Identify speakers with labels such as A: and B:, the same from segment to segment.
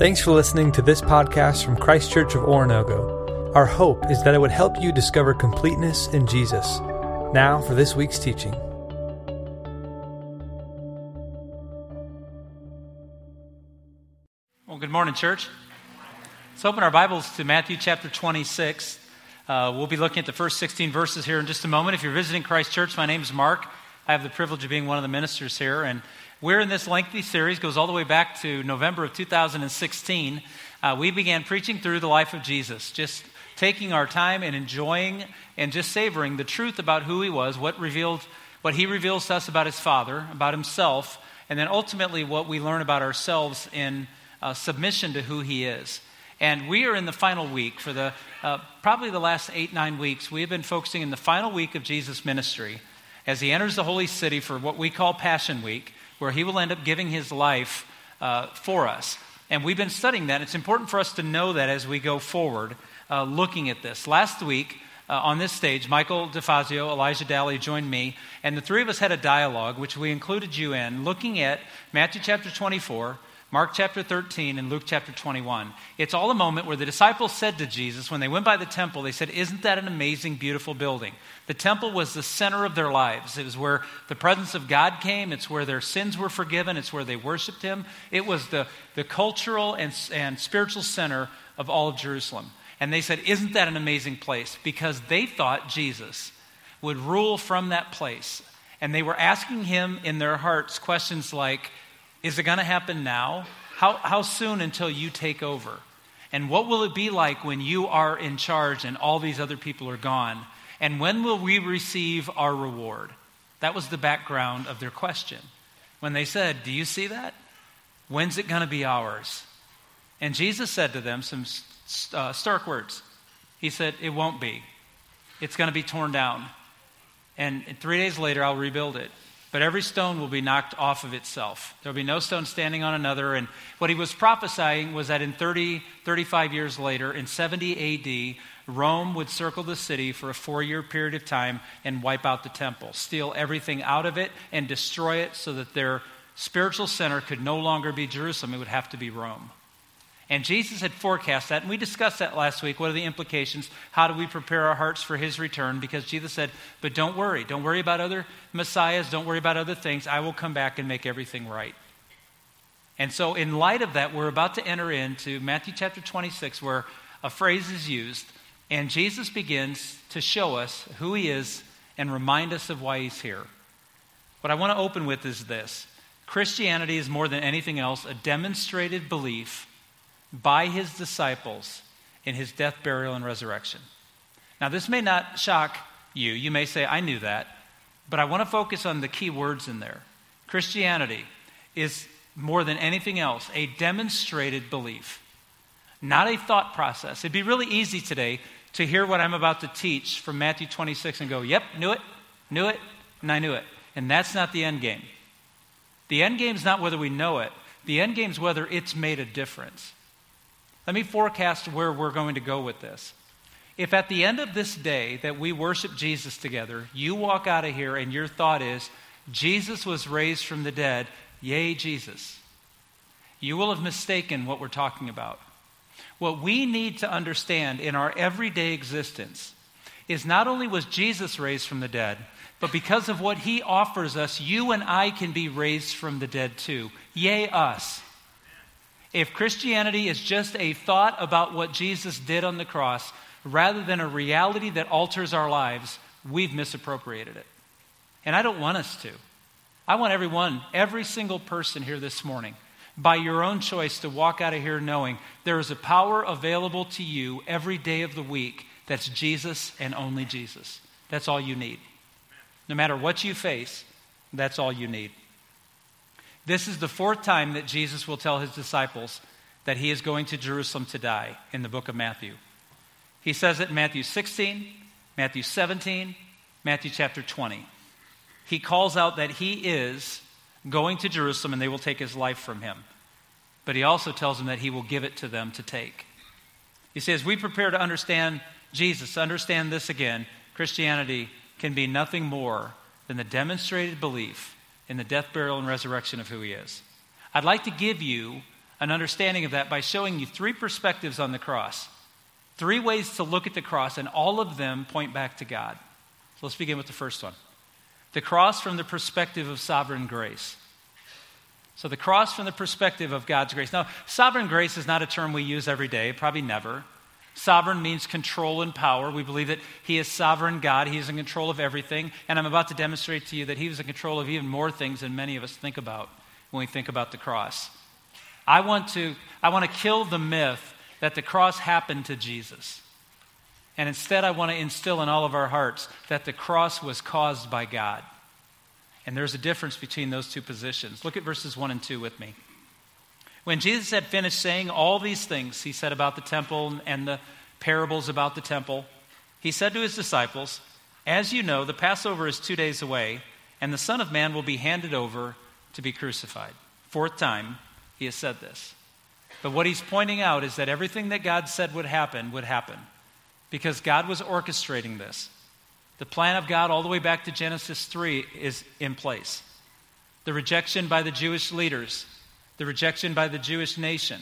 A: Thanks for listening to this podcast from Christ Church of Oronogo. Our hope is that it would help you discover completeness in Jesus. Now for this week's teaching.
B: Well, good morning, church. Let's open our Bibles to Matthew chapter 26. Uh, we'll be looking at the first 16 verses here in just a moment. If you're visiting Christ Church, my name is Mark. I have the privilege of being one of the ministers here, and we're in this lengthy series, goes all the way back to November of 2016. Uh, we began preaching through the life of Jesus, just taking our time and enjoying and just savoring the truth about who he was, what revealed, what he reveals to us about his Father, about himself, and then ultimately what we learn about ourselves in uh, submission to who he is. And we are in the final week. For the uh, probably the last eight, nine weeks, we have been focusing in the final week of Jesus' ministry as he enters the holy city for what we call Passion Week where he will end up giving his life uh, for us. And we've been studying that. It's important for us to know that as we go forward, uh, looking at this. Last week, uh, on this stage, Michael DeFazio, Elijah Daly joined me, and the three of us had a dialogue, which we included you in, looking at Matthew chapter 24, Mark chapter 13 and Luke chapter 21. It's all a moment where the disciples said to Jesus, when they went by the temple, they said, Isn't that an amazing, beautiful building? The temple was the center of their lives. It was where the presence of God came, it's where their sins were forgiven, it's where they worshiped Him. It was the, the cultural and, and spiritual center of all of Jerusalem. And they said, Isn't that an amazing place? Because they thought Jesus would rule from that place. And they were asking him in their hearts questions like, is it going to happen now? How, how soon until you take over? And what will it be like when you are in charge and all these other people are gone? And when will we receive our reward? That was the background of their question. When they said, Do you see that? When's it going to be ours? And Jesus said to them some uh, stark words. He said, It won't be. It's going to be torn down. And three days later, I'll rebuild it but every stone will be knocked off of itself. There will be no stone standing on another. And what he was prophesying was that in 30, 35 years later, in 70 AD, Rome would circle the city for a four year period of time and wipe out the temple, steal everything out of it, and destroy it so that their spiritual center could no longer be Jerusalem. It would have to be Rome. And Jesus had forecast that, and we discussed that last week. What are the implications? How do we prepare our hearts for his return? Because Jesus said, But don't worry. Don't worry about other messiahs. Don't worry about other things. I will come back and make everything right. And so, in light of that, we're about to enter into Matthew chapter 26, where a phrase is used, and Jesus begins to show us who he is and remind us of why he's here. What I want to open with is this Christianity is more than anything else a demonstrated belief by his disciples in his death, burial, and resurrection. Now, this may not shock you. You may say, I knew that. But I want to focus on the key words in there. Christianity is more than anything else a demonstrated belief, not a thought process. It'd be really easy today to hear what I'm about to teach from Matthew 26 and go, yep, knew it, knew it, and I knew it. And that's not the end game. The end game is not whether we know it, the end game is whether it's made a difference. Let me forecast where we're going to go with this. If at the end of this day that we worship Jesus together, you walk out of here and your thought is, Jesus was raised from the dead, yay, Jesus, you will have mistaken what we're talking about. What we need to understand in our everyday existence is not only was Jesus raised from the dead, but because of what he offers us, you and I can be raised from the dead too. Yay, us. If Christianity is just a thought about what Jesus did on the cross rather than a reality that alters our lives, we've misappropriated it. And I don't want us to. I want everyone, every single person here this morning, by your own choice, to walk out of here knowing there is a power available to you every day of the week that's Jesus and only Jesus. That's all you need. No matter what you face, that's all you need. This is the fourth time that Jesus will tell his disciples that he is going to Jerusalem to die in the book of Matthew. He says it in Matthew 16, Matthew 17, Matthew chapter 20. He calls out that he is going to Jerusalem and they will take his life from him. But he also tells them that he will give it to them to take. He says, We prepare to understand Jesus, understand this again. Christianity can be nothing more than the demonstrated belief in the death, burial, and resurrection of who he is. I'd like to give you an understanding of that by showing you three perspectives on the cross. Three ways to look at the cross, and all of them point back to God. So let's begin with the first one the cross from the perspective of sovereign grace. So, the cross from the perspective of God's grace. Now, sovereign grace is not a term we use every day, probably never. Sovereign means control and power. We believe that He is sovereign God. He is in control of everything. And I'm about to demonstrate to you that He was in control of even more things than many of us think about when we think about the cross. I want to, I want to kill the myth that the cross happened to Jesus. And instead, I want to instill in all of our hearts that the cross was caused by God. And there's a difference between those two positions. Look at verses 1 and 2 with me. When Jesus had finished saying all these things, he said about the temple and the parables about the temple, he said to his disciples, As you know, the Passover is two days away, and the Son of Man will be handed over to be crucified. Fourth time, he has said this. But what he's pointing out is that everything that God said would happen would happen because God was orchestrating this. The plan of God, all the way back to Genesis 3, is in place. The rejection by the Jewish leaders, the rejection by the Jewish nation,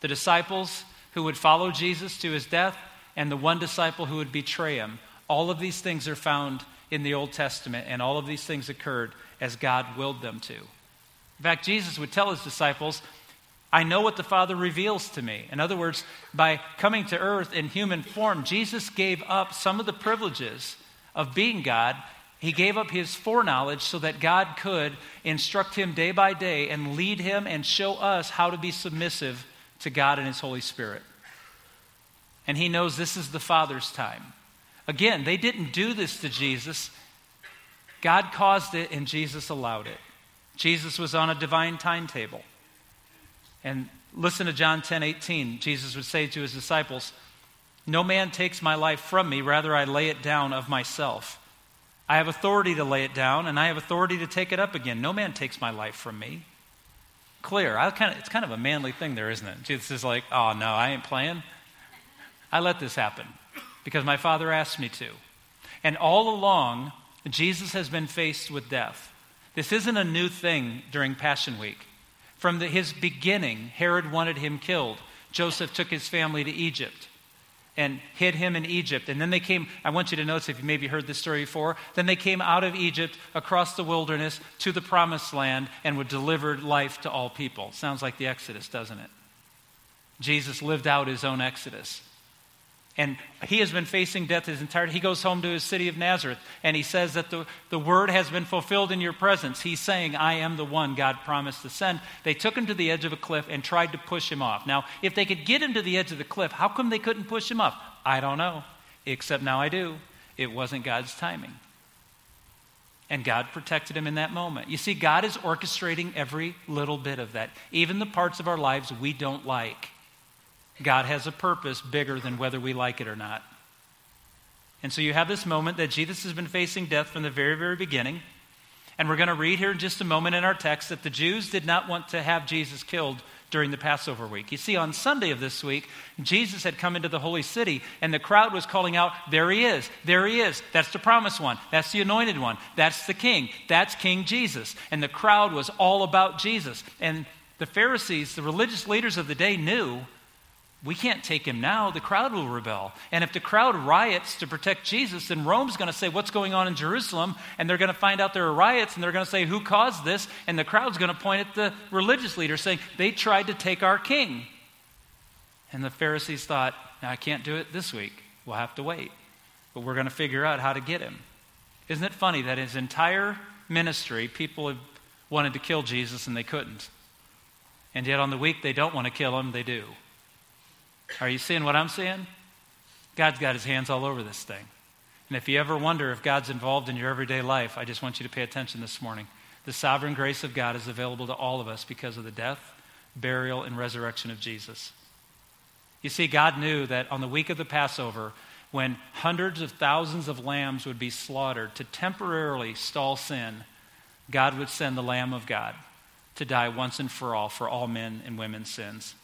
B: the disciples who would follow Jesus to his death, and the one disciple who would betray him. All of these things are found in the Old Testament, and all of these things occurred as God willed them to. In fact, Jesus would tell his disciples, I know what the Father reveals to me. In other words, by coming to earth in human form, Jesus gave up some of the privileges of being God. He gave up his foreknowledge so that God could instruct him day by day and lead him and show us how to be submissive to God and his Holy Spirit. And he knows this is the Father's time. Again, they didn't do this to Jesus. God caused it and Jesus allowed it. Jesus was on a divine timetable. And listen to John 10 18. Jesus would say to his disciples, No man takes my life from me, rather, I lay it down of myself. I have authority to lay it down, and I have authority to take it up again. No man takes my life from me. Clear. Kind of, it's kind of a manly thing there, isn't it? Jesus is like, Oh, no, I ain't playing. I let this happen because my father asked me to. And all along, Jesus has been faced with death. This isn't a new thing during Passion Week. From the, his beginning, Herod wanted him killed. Joseph took his family to Egypt and hid him in Egypt. And then they came, I want you to notice if you maybe heard this story before, then they came out of Egypt across the wilderness to the promised land and were delivered life to all people. Sounds like the Exodus, doesn't it? Jesus lived out his own Exodus. And he has been facing death his entire He goes home to his city of Nazareth and he says that the, the word has been fulfilled in your presence. He's saying, I am the one God promised to send. They took him to the edge of a cliff and tried to push him off. Now, if they could get him to the edge of the cliff, how come they couldn't push him off? I don't know. Except now I do. It wasn't God's timing. And God protected him in that moment. You see, God is orchestrating every little bit of that, even the parts of our lives we don't like. God has a purpose bigger than whether we like it or not. And so you have this moment that Jesus has been facing death from the very, very beginning. And we're going to read here in just a moment in our text that the Jews did not want to have Jesus killed during the Passover week. You see, on Sunday of this week, Jesus had come into the holy city, and the crowd was calling out, There he is, there he is. That's the promised one, that's the anointed one, that's the king, that's King Jesus. And the crowd was all about Jesus. And the Pharisees, the religious leaders of the day, knew we can't take him now. The crowd will rebel. And if the crowd riots to protect Jesus, then Rome's going to say, What's going on in Jerusalem? And they're going to find out there are riots and they're going to say, Who caused this? And the crowd's going to point at the religious leaders saying, They tried to take our king. And the Pharisees thought, I can't do it this week. We'll have to wait. But we're going to figure out how to get him. Isn't it funny that his entire ministry, people have wanted to kill Jesus and they couldn't? And yet on the week they don't want to kill him, they do. Are you seeing what I'm seeing? God's got his hands all over this thing. And if you ever wonder if God's involved in your everyday life, I just want you to pay attention this morning. The sovereign grace of God is available to all of us because of the death, burial, and resurrection of Jesus. You see, God knew that on the week of the Passover, when hundreds of thousands of lambs would be slaughtered to temporarily stall sin, God would send the Lamb of God to die once and for all for all men and women's sins.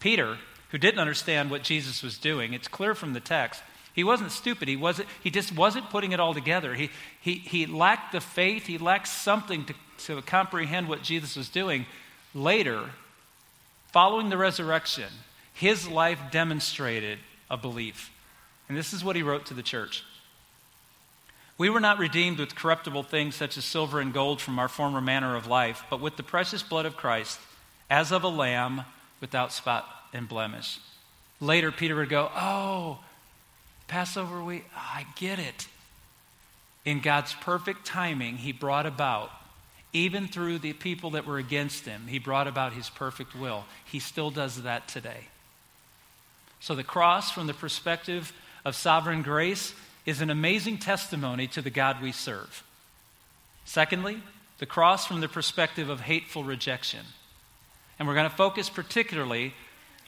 B: Peter who didn't understand what Jesus was doing. It's clear from the text. He wasn't stupid. He, wasn't, he just wasn't putting it all together. He, he, he lacked the faith. He lacked something to, to comprehend what Jesus was doing. Later, following the resurrection, his life demonstrated a belief. And this is what he wrote to the church. We were not redeemed with corruptible things such as silver and gold from our former manner of life, but with the precious blood of Christ, as of a lamb without spot and blemish. Later, Peter would go, Oh, Passover week, oh, I get it. In God's perfect timing, he brought about, even through the people that were against him, he brought about his perfect will. He still does that today. So the cross, from the perspective of sovereign grace, is an amazing testimony to the God we serve. Secondly, the cross from the perspective of hateful rejection. And we're going to focus particularly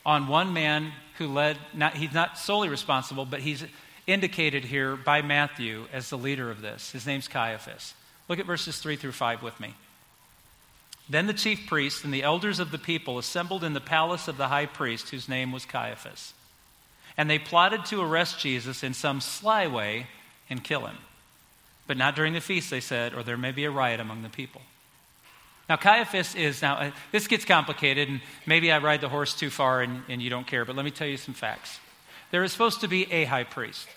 B: on one man who led, not, he's not solely responsible, but he's indicated here by Matthew as the leader of this. His name's Caiaphas. Look at verses 3 through 5 with me. Then the chief priests and the elders of the people assembled in the palace of the high priest, whose name was Caiaphas. And they plotted to arrest Jesus in some sly way and kill him. But not during the feast, they said, or there may be a riot among the people. Now, Caiaphas is, now, uh, this gets complicated, and maybe I ride the horse too far and, and you don't care, but let me tell you some facts. There is supposed to be a high priest.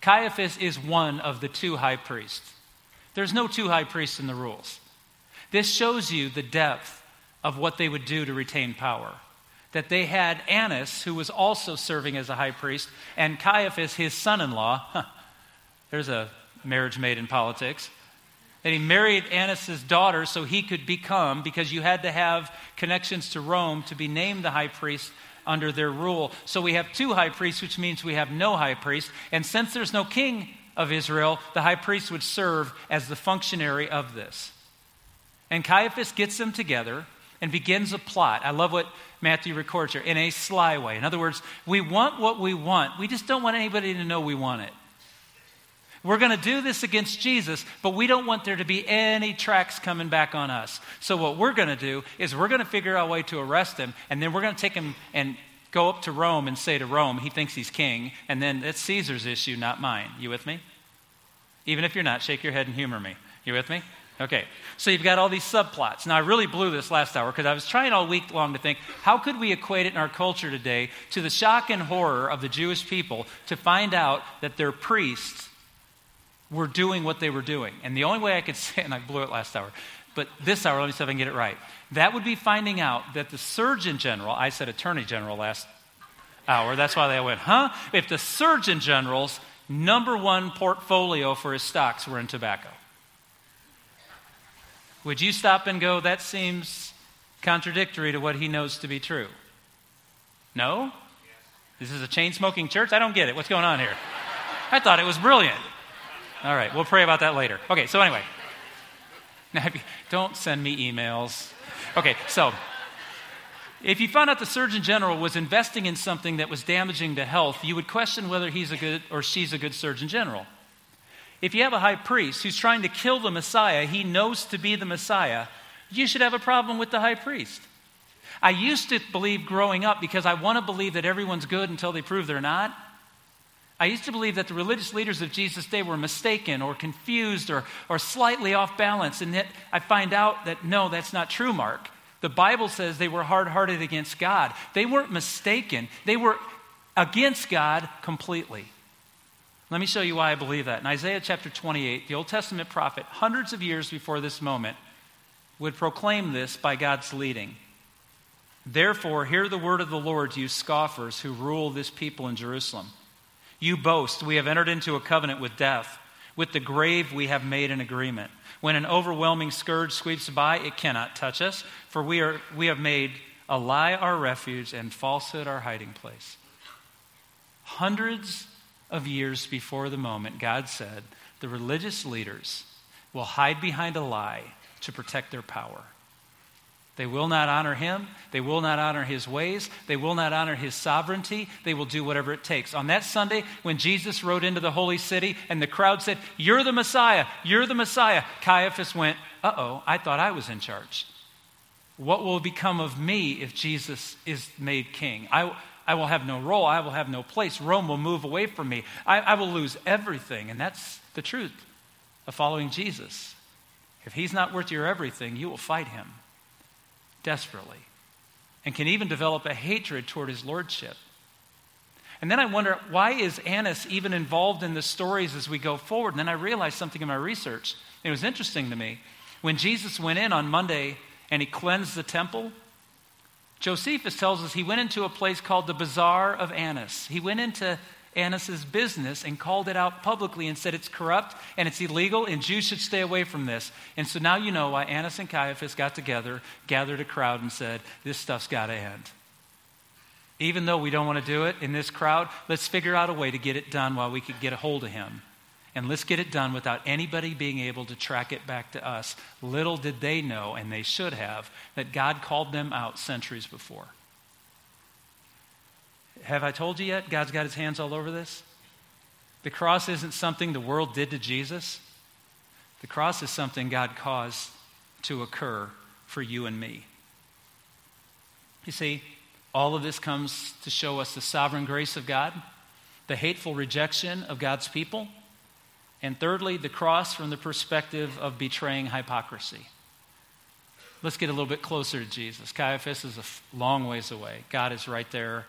B: Caiaphas is one of the two high priests. There's no two high priests in the rules. This shows you the depth of what they would do to retain power that they had Annas, who was also serving as a high priest, and Caiaphas, his son in law. there's a marriage made in politics. And he married Annas' daughter so he could become, because you had to have connections to Rome to be named the high priest under their rule. So we have two high priests, which means we have no high priest. And since there's no king of Israel, the high priest would serve as the functionary of this. And Caiaphas gets them together and begins a plot. I love what Matthew records here in a sly way. In other words, we want what we want, we just don't want anybody to know we want it. We're going to do this against Jesus, but we don't want there to be any tracks coming back on us. So, what we're going to do is we're going to figure out a way to arrest him, and then we're going to take him and go up to Rome and say to Rome, he thinks he's king, and then it's Caesar's issue, not mine. You with me? Even if you're not, shake your head and humor me. You with me? Okay, so you've got all these subplots. Now, I really blew this last hour because I was trying all week long to think how could we equate it in our culture today to the shock and horror of the Jewish people to find out that their priests were doing what they were doing. And the only way I could say, and I blew it last hour, but this hour, let me see if I can get it right. That would be finding out that the Surgeon General, I said Attorney General last hour, that's why they went, huh? If the Surgeon General's number one portfolio for his stocks were in tobacco. Would you stop and go, that seems contradictory to what he knows to be true? No? This is a chain smoking church? I don't get it. What's going on here? I thought it was brilliant. All right, we'll pray about that later. Okay, so anyway, now, don't send me emails. Okay, so if you found out the Surgeon General was investing in something that was damaging to health, you would question whether he's a good or she's a good Surgeon General. If you have a high priest who's trying to kill the Messiah, he knows to be the Messiah, you should have a problem with the high priest. I used to believe growing up because I want to believe that everyone's good until they prove they're not. I used to believe that the religious leaders of Jesus' day were mistaken or confused or, or slightly off balance. And yet I find out that no, that's not true, Mark. The Bible says they were hard hearted against God. They weren't mistaken, they were against God completely. Let me show you why I believe that. In Isaiah chapter 28, the Old Testament prophet, hundreds of years before this moment, would proclaim this by God's leading. Therefore, hear the word of the Lord, you scoffers who rule this people in Jerusalem. You boast, we have entered into a covenant with death. With the grave, we have made an agreement. When an overwhelming scourge sweeps by, it cannot touch us, for we, are, we have made a lie our refuge and falsehood our hiding place. Hundreds of years before the moment, God said, the religious leaders will hide behind a lie to protect their power. They will not honor him. They will not honor his ways. They will not honor his sovereignty. They will do whatever it takes. On that Sunday, when Jesus rode into the holy city and the crowd said, You're the Messiah, you're the Messiah, Caiaphas went, Uh oh, I thought I was in charge. What will become of me if Jesus is made king? I, I will have no role. I will have no place. Rome will move away from me. I, I will lose everything. And that's the truth of following Jesus. If he's not worth your everything, you will fight him desperately. and can even develop a hatred toward his lordship. And then I wonder, why is Annas even involved in the stories as we go forward? And then I realized something in my research. It was interesting to me. When Jesus went in on Monday and he cleansed the temple, Josephus tells us he went into a place called the Bazaar of Annas. He went into Annas's business and called it out publicly and said it's corrupt and it's illegal and Jews should stay away from this. And so now you know why Annas and Caiaphas got together, gathered a crowd, and said, This stuff's got to end. Even though we don't want to do it in this crowd, let's figure out a way to get it done while we could get a hold of him. And let's get it done without anybody being able to track it back to us. Little did they know, and they should have, that God called them out centuries before. Have I told you yet? God's got his hands all over this. The cross isn't something the world did to Jesus, the cross is something God caused to occur for you and me. You see, all of this comes to show us the sovereign grace of God, the hateful rejection of God's people, and thirdly, the cross from the perspective of betraying hypocrisy. Let's get a little bit closer to Jesus. Caiaphas is a long ways away. God is right there.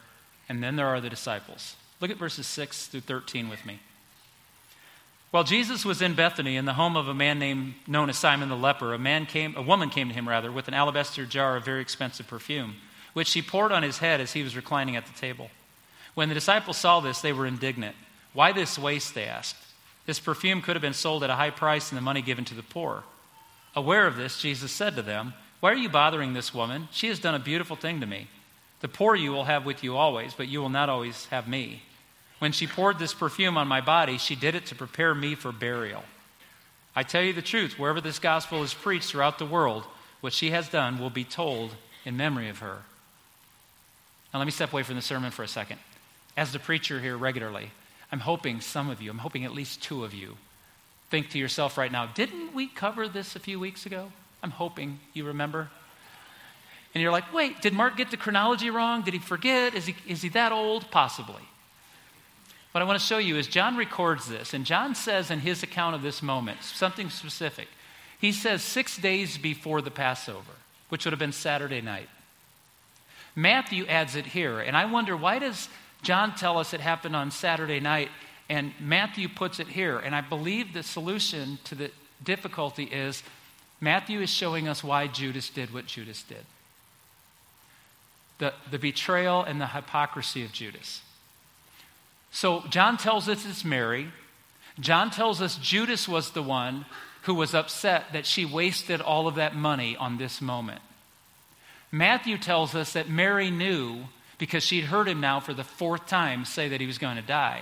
B: And then there are the disciples. Look at verses 6 through 13 with me. While Jesus was in Bethany in the home of a man named known as Simon the leper, a man came a woman came to him rather with an alabaster jar of very expensive perfume which she poured on his head as he was reclining at the table. When the disciples saw this, they were indignant. Why this waste? They asked. This perfume could have been sold at a high price and the money given to the poor. Aware of this, Jesus said to them, Why are you bothering this woman? She has done a beautiful thing to me. The poor you will have with you always, but you will not always have me. When she poured this perfume on my body, she did it to prepare me for burial. I tell you the truth, wherever this gospel is preached throughout the world, what she has done will be told in memory of her. Now, let me step away from the sermon for a second. As the preacher here regularly, I'm hoping some of you, I'm hoping at least two of you, think to yourself right now, didn't we cover this a few weeks ago? I'm hoping you remember. And you're like, wait, did Mark get the chronology wrong? Did he forget? Is he, is he that old? Possibly. What I want to show you is John records this, and John says in his account of this moment something specific. He says six days before the Passover, which would have been Saturday night. Matthew adds it here. And I wonder, why does John tell us it happened on Saturday night and Matthew puts it here? And I believe the solution to the difficulty is Matthew is showing us why Judas did what Judas did the, the betrayal and the hypocrisy of Judas. So John tells us it's Mary. John tells us Judas was the one who was upset that she wasted all of that money on this moment. Matthew tells us that Mary knew, because she'd heard him now for the fourth time say that he was going to die,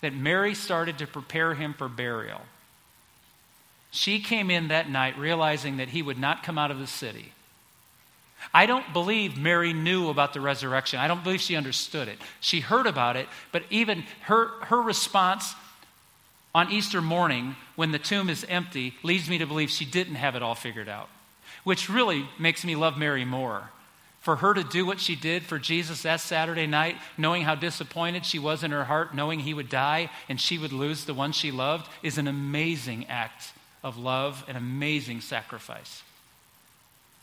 B: that Mary started to prepare him for burial. She came in that night realizing that he would not come out of the city. I don't believe Mary knew about the resurrection. I don't believe she understood it. She heard about it, but even her, her response on Easter morning when the tomb is empty leads me to believe she didn't have it all figured out which really makes me love Mary more. For her to do what she did for Jesus that Saturday night, knowing how disappointed she was in her heart, knowing he would die and she would lose the one she loved, is an amazing act of love, an amazing sacrifice.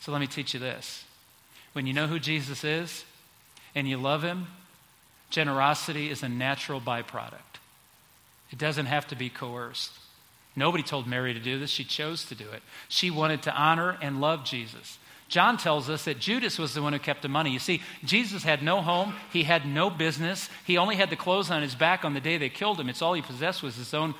B: So let me teach you this. When you know who Jesus is and you love him, generosity is a natural byproduct. It doesn't have to be coerced. Nobody told Mary to do this. She chose to do it. She wanted to honor and love Jesus. John tells us that Judas was the one who kept the money. You see, Jesus had no home, he had no business, he only had the clothes on his back on the day they killed him. It's all he possessed was his own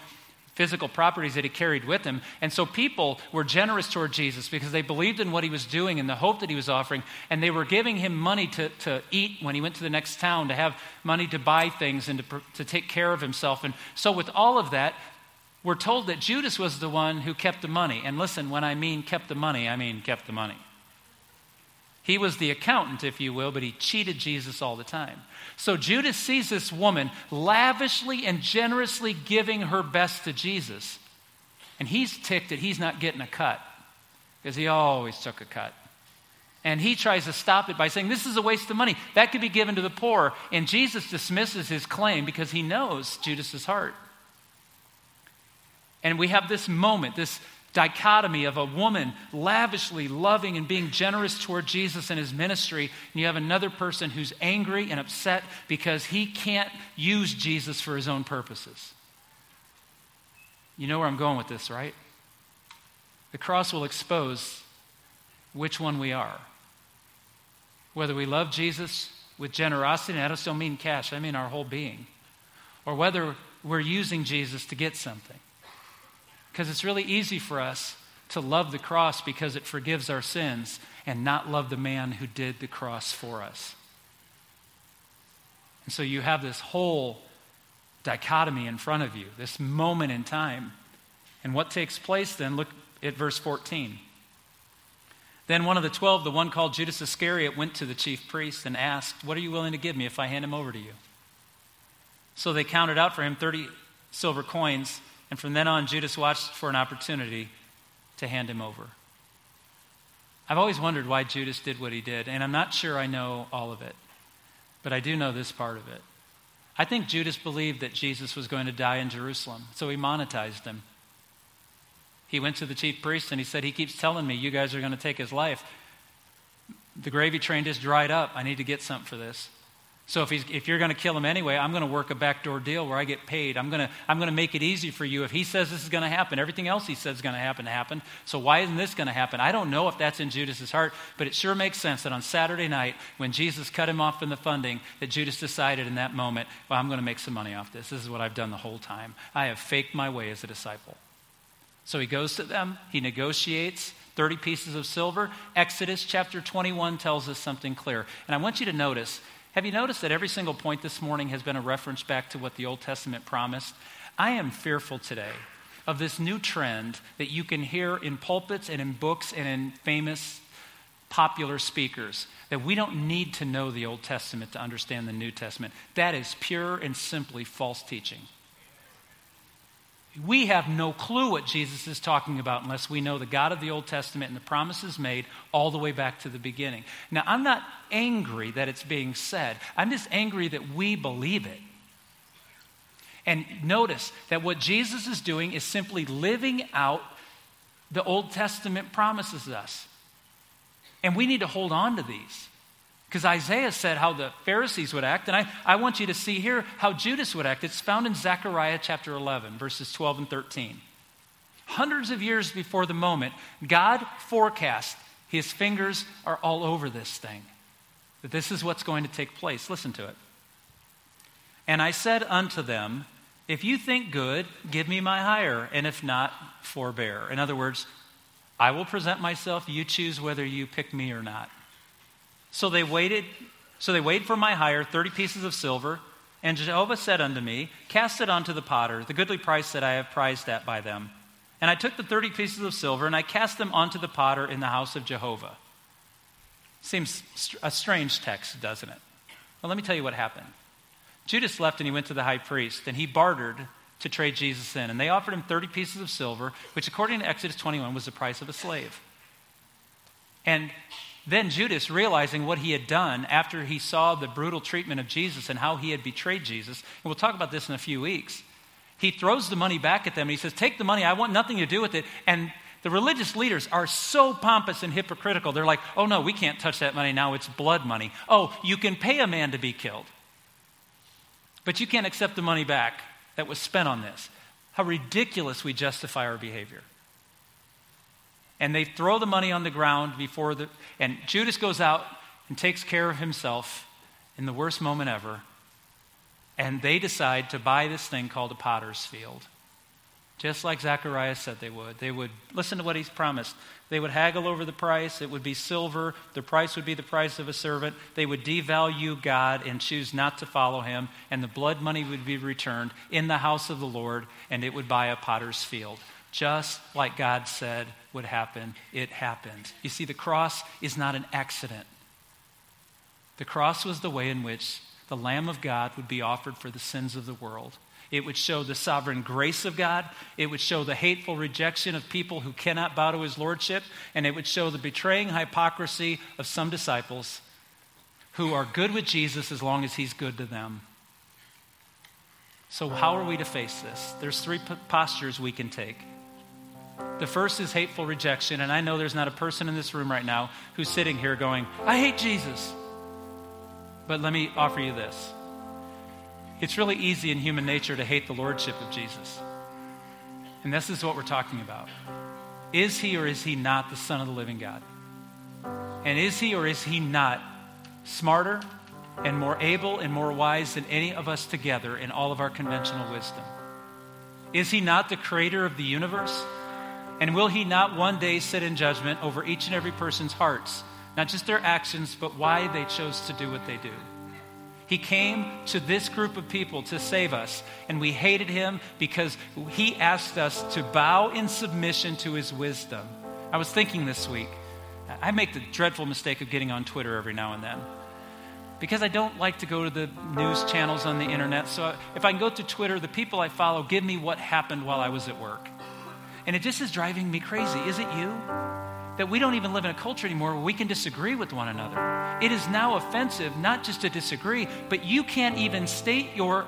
B: physical properties that he carried with him. And so people were generous toward Jesus because they believed in what he was doing and the hope that he was offering. And they were giving him money to, to eat when he went to the next town, to have money to buy things and to, to take care of himself. And so, with all of that, we're told that Judas was the one who kept the money. And listen, when I mean kept the money, I mean kept the money. He was the accountant, if you will, but he cheated Jesus all the time. So Judas sees this woman lavishly and generously giving her best to Jesus. And he's ticked that he's not getting a cut because he always took a cut. And he tries to stop it by saying, This is a waste of money. That could be given to the poor. And Jesus dismisses his claim because he knows Judas's heart. And we have this moment, this dichotomy of a woman lavishly loving and being generous toward Jesus and his ministry, and you have another person who's angry and upset because he can't use Jesus for his own purposes. You know where I'm going with this, right? The cross will expose which one we are. Whether we love Jesus with generosity, and I just don't mean cash, I mean our whole being, or whether we're using Jesus to get something. Because it's really easy for us to love the cross because it forgives our sins and not love the man who did the cross for us. And so you have this whole dichotomy in front of you, this moment in time. And what takes place then? Look at verse 14. Then one of the twelve, the one called Judas Iscariot, went to the chief priest and asked, What are you willing to give me if I hand him over to you? So they counted out for him 30 silver coins, and from then on, Judas watched for an opportunity to hand him over. I've always wondered why Judas did what he did, and I'm not sure I know all of it, but I do know this part of it. I think Judas believed that Jesus was going to die in Jerusalem, so he monetized him. He went to the chief priest and he said, He keeps telling me you guys are going to take his life. The gravy train just dried up. I need to get something for this. So if, he's, if you're going to kill him anyway, I'm going to work a backdoor deal where I get paid. I'm going to, I'm going to make it easy for you. If he says this is going to happen, everything else he says is going to happen happen. So why isn't this going to happen? I don't know if that's in Judas's heart, but it sure makes sense that on Saturday night, when Jesus cut him off from the funding, that Judas decided in that moment, well, I'm going to make some money off this. This is what I've done the whole time. I have faked my way as a disciple. So he goes to them, he negotiates 30 pieces of silver. Exodus chapter 21 tells us something clear. And I want you to notice have you noticed that every single point this morning has been a reference back to what the Old Testament promised? I am fearful today of this new trend that you can hear in pulpits and in books and in famous popular speakers that we don't need to know the Old Testament to understand the New Testament. That is pure and simply false teaching. We have no clue what Jesus is talking about unless we know the God of the Old Testament and the promises made all the way back to the beginning. Now, I'm not angry that it's being said, I'm just angry that we believe it. And notice that what Jesus is doing is simply living out the Old Testament promises us. And we need to hold on to these. Because Isaiah said how the Pharisees would act, and I, I want you to see here how Judas would act. It's found in Zechariah chapter 11, verses 12 and 13. Hundreds of years before the moment, God forecast, his fingers are all over this thing, that this is what's going to take place. Listen to it. And I said unto them, If you think good, give me my hire, and if not, forbear. In other words, I will present myself, you choose whether you pick me or not. So they waited, so they weighed for my hire 30 pieces of silver, and Jehovah said unto me, Cast it unto the potter, the goodly price that I have prized at by them. And I took the 30 pieces of silver, and I cast them onto the potter in the house of Jehovah. Seems a strange text, doesn't it? Well, let me tell you what happened. Judas left and he went to the high priest, and he bartered to trade Jesus in. And they offered him 30 pieces of silver, which, according to Exodus 21, was the price of a slave. And then Judas, realizing what he had done after he saw the brutal treatment of Jesus and how he had betrayed Jesus, and we'll talk about this in a few weeks, he throws the money back at them and he says, Take the money, I want nothing to do with it. And the religious leaders are so pompous and hypocritical. They're like, Oh, no, we can't touch that money now. It's blood money. Oh, you can pay a man to be killed, but you can't accept the money back that was spent on this. How ridiculous we justify our behavior and they throw the money on the ground before the. And Judas goes out and takes care of himself in the worst moment ever. And they decide to buy this thing called a potter's field. Just like Zechariah said they would. They would listen to what he's promised. They would haggle over the price. It would be silver. The price would be the price of a servant. They would devalue God and choose not to follow him. And the blood money would be returned in the house of the Lord, and it would buy a potter's field. Just like God said would happen, it happened. You see, the cross is not an accident. The cross was the way in which the Lamb of God would be offered for the sins of the world. It would show the sovereign grace of God. It would show the hateful rejection of people who cannot bow to his lordship. And it would show the betraying hypocrisy of some disciples who are good with Jesus as long as he's good to them. So, how are we to face this? There's three postures we can take. The first is hateful rejection, and I know there's not a person in this room right now who's sitting here going, I hate Jesus. But let me offer you this. It's really easy in human nature to hate the lordship of Jesus. And this is what we're talking about. Is he or is he not the Son of the living God? And is he or is he not smarter and more able and more wise than any of us together in all of our conventional wisdom? Is he not the creator of the universe? And will he not one day sit in judgment over each and every person's hearts, not just their actions, but why they chose to do what they do? He came to this group of people to save us, and we hated him because he asked us to bow in submission to his wisdom. I was thinking this week, I make the dreadful mistake of getting on Twitter every now and then because I don't like to go to the news channels on the internet. So if I can go to Twitter, the people I follow give me what happened while I was at work. And it just is driving me crazy. Is it you? That we don't even live in a culture anymore where we can disagree with one another. It is now offensive not just to disagree, but you can't even state your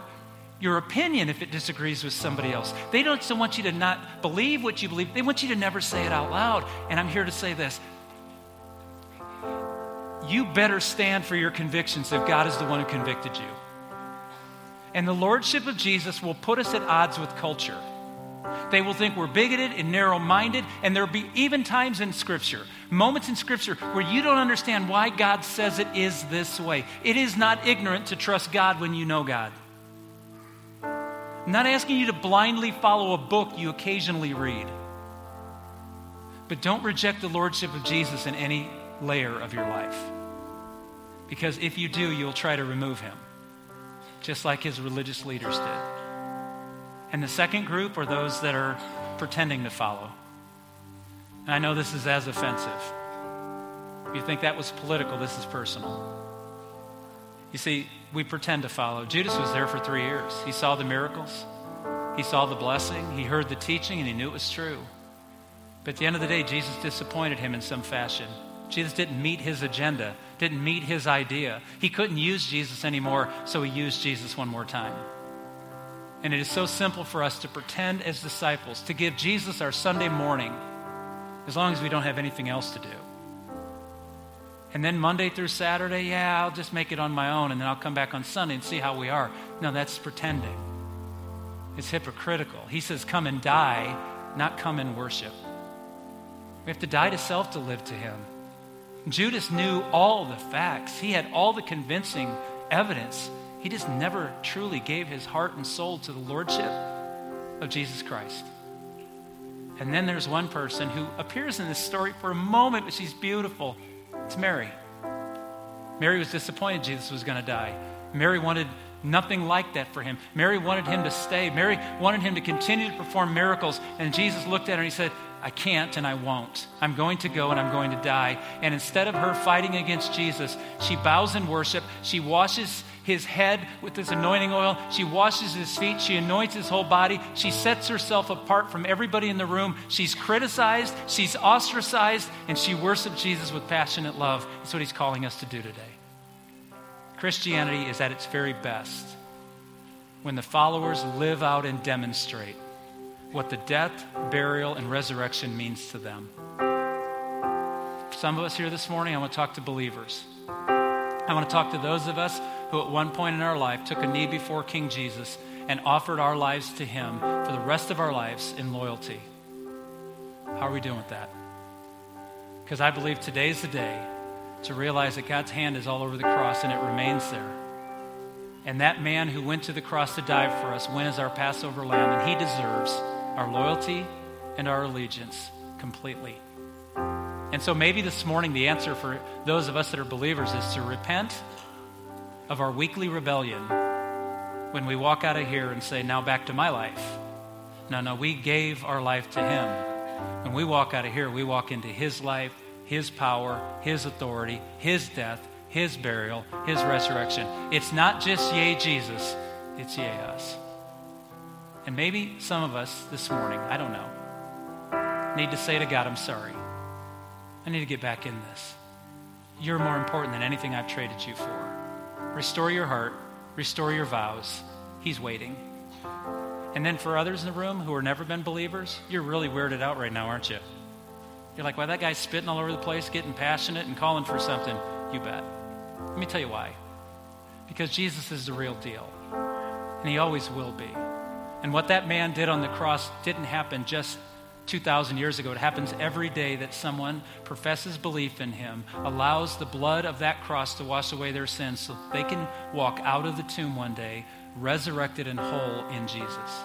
B: your opinion if it disagrees with somebody else. They don't want you to not believe what you believe, they want you to never say it out loud. And I'm here to say this you better stand for your convictions if God is the one who convicted you. And the lordship of Jesus will put us at odds with culture. They will think we're bigoted and narrow minded, and there'll be even times in Scripture, moments in Scripture, where you don't understand why God says it is this way. It is not ignorant to trust God when you know God. I'm not asking you to blindly follow a book you occasionally read. But don't reject the Lordship of Jesus in any layer of your life. Because if you do, you'll try to remove him, just like his religious leaders did. And the second group are those that are pretending to follow. And I know this is as offensive. If you think that was political, this is personal. You see, we pretend to follow. Judas was there for three years. He saw the miracles, he saw the blessing, he heard the teaching, and he knew it was true. But at the end of the day, Jesus disappointed him in some fashion. Jesus didn't meet his agenda, didn't meet his idea. He couldn't use Jesus anymore, so he used Jesus one more time. And it is so simple for us to pretend as disciples, to give Jesus our Sunday morning, as long as we don't have anything else to do. And then Monday through Saturday, yeah, I'll just make it on my own, and then I'll come back on Sunday and see how we are. No, that's pretending. It's hypocritical. He says, Come and die, not come and worship. We have to die to self to live to Him. Judas knew all the facts, he had all the convincing evidence. He just never truly gave his heart and soul to the lordship of Jesus Christ. And then there's one person who appears in this story for a moment, but she's beautiful. It's Mary. Mary was disappointed Jesus was going to die. Mary wanted nothing like that for him. Mary wanted him to stay. Mary wanted him to continue to perform miracles. And Jesus looked at her and he said, I can't and I won't. I'm going to go and I'm going to die. And instead of her fighting against Jesus, she bows in worship. She washes his head with this anointing oil. She washes his feet. She anoints his whole body. She sets herself apart from everybody in the room. She's criticized. She's ostracized. And she worships Jesus with passionate love. That's what he's calling us to do today. Christianity is at its very best when the followers live out and demonstrate what the death, burial, and resurrection means to them. Some of us here this morning, I want to talk to believers. I want to talk to those of us who, at one point in our life, took a knee before King Jesus and offered our lives to Him for the rest of our lives in loyalty. How are we doing with that? Because I believe today's the day to realize that God's hand is all over the cross and it remains there. And that man who went to the cross to die for us went as our Passover lamb, and he deserves our loyalty and our allegiance completely. And so maybe this morning the answer for those of us that are believers is to repent of our weekly rebellion when we walk out of here and say, Now back to my life. No, no, we gave our life to Him. When we walk out of here, we walk into His life, His power, His authority, His death, His burial, His resurrection. It's not just yea, Jesus, it's yea, us. And maybe some of us this morning, I don't know, need to say to God, I'm sorry. I need to get back in this. You're more important than anything I've traded you for. Restore your heart, restore your vows. He's waiting. And then for others in the room who have never been believers, you're really weirded out right now, aren't you? You're like, well, that guy's spitting all over the place, getting passionate and calling for something. You bet. Let me tell you why. Because Jesus is the real deal, and he always will be. And what that man did on the cross didn't happen just 2,000 years ago. It happens every day that someone professes belief in him, allows the blood of that cross to wash away their sins so they can walk out of the tomb one day resurrected and whole in Jesus.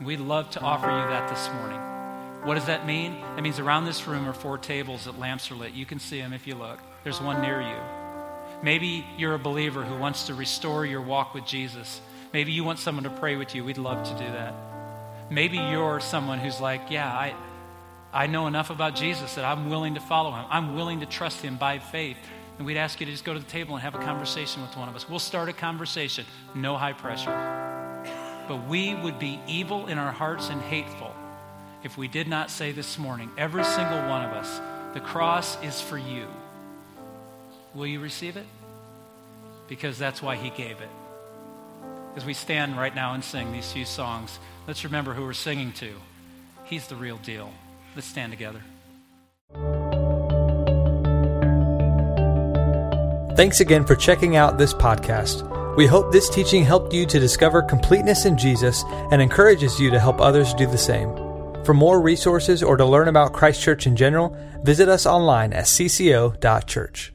B: We'd love to offer you that this morning. What does that mean? It means around this room are four tables that lamps are lit. You can see them if you look. There's one near you. Maybe you're a believer who wants to restore your walk with Jesus. Maybe you want someone to pray with you. We'd love to do that. Maybe you're someone who's like, yeah, I, I know enough about Jesus that I'm willing to follow him. I'm willing to trust him by faith. And we'd ask you to just go to the table and have a conversation with one of us. We'll start a conversation, no high pressure. But we would be evil in our hearts and hateful if we did not say this morning, every single one of us, the cross is for you. Will you receive it? Because that's why he gave it. As we stand right now and sing these few songs, let's remember who we're singing to. He's the real deal. Let's stand together.
A: Thanks again for checking out this podcast. We hope this teaching helped you to discover completeness in Jesus and encourages you to help others do the same. For more resources or to learn about Christ Church in general, visit us online at cco.church.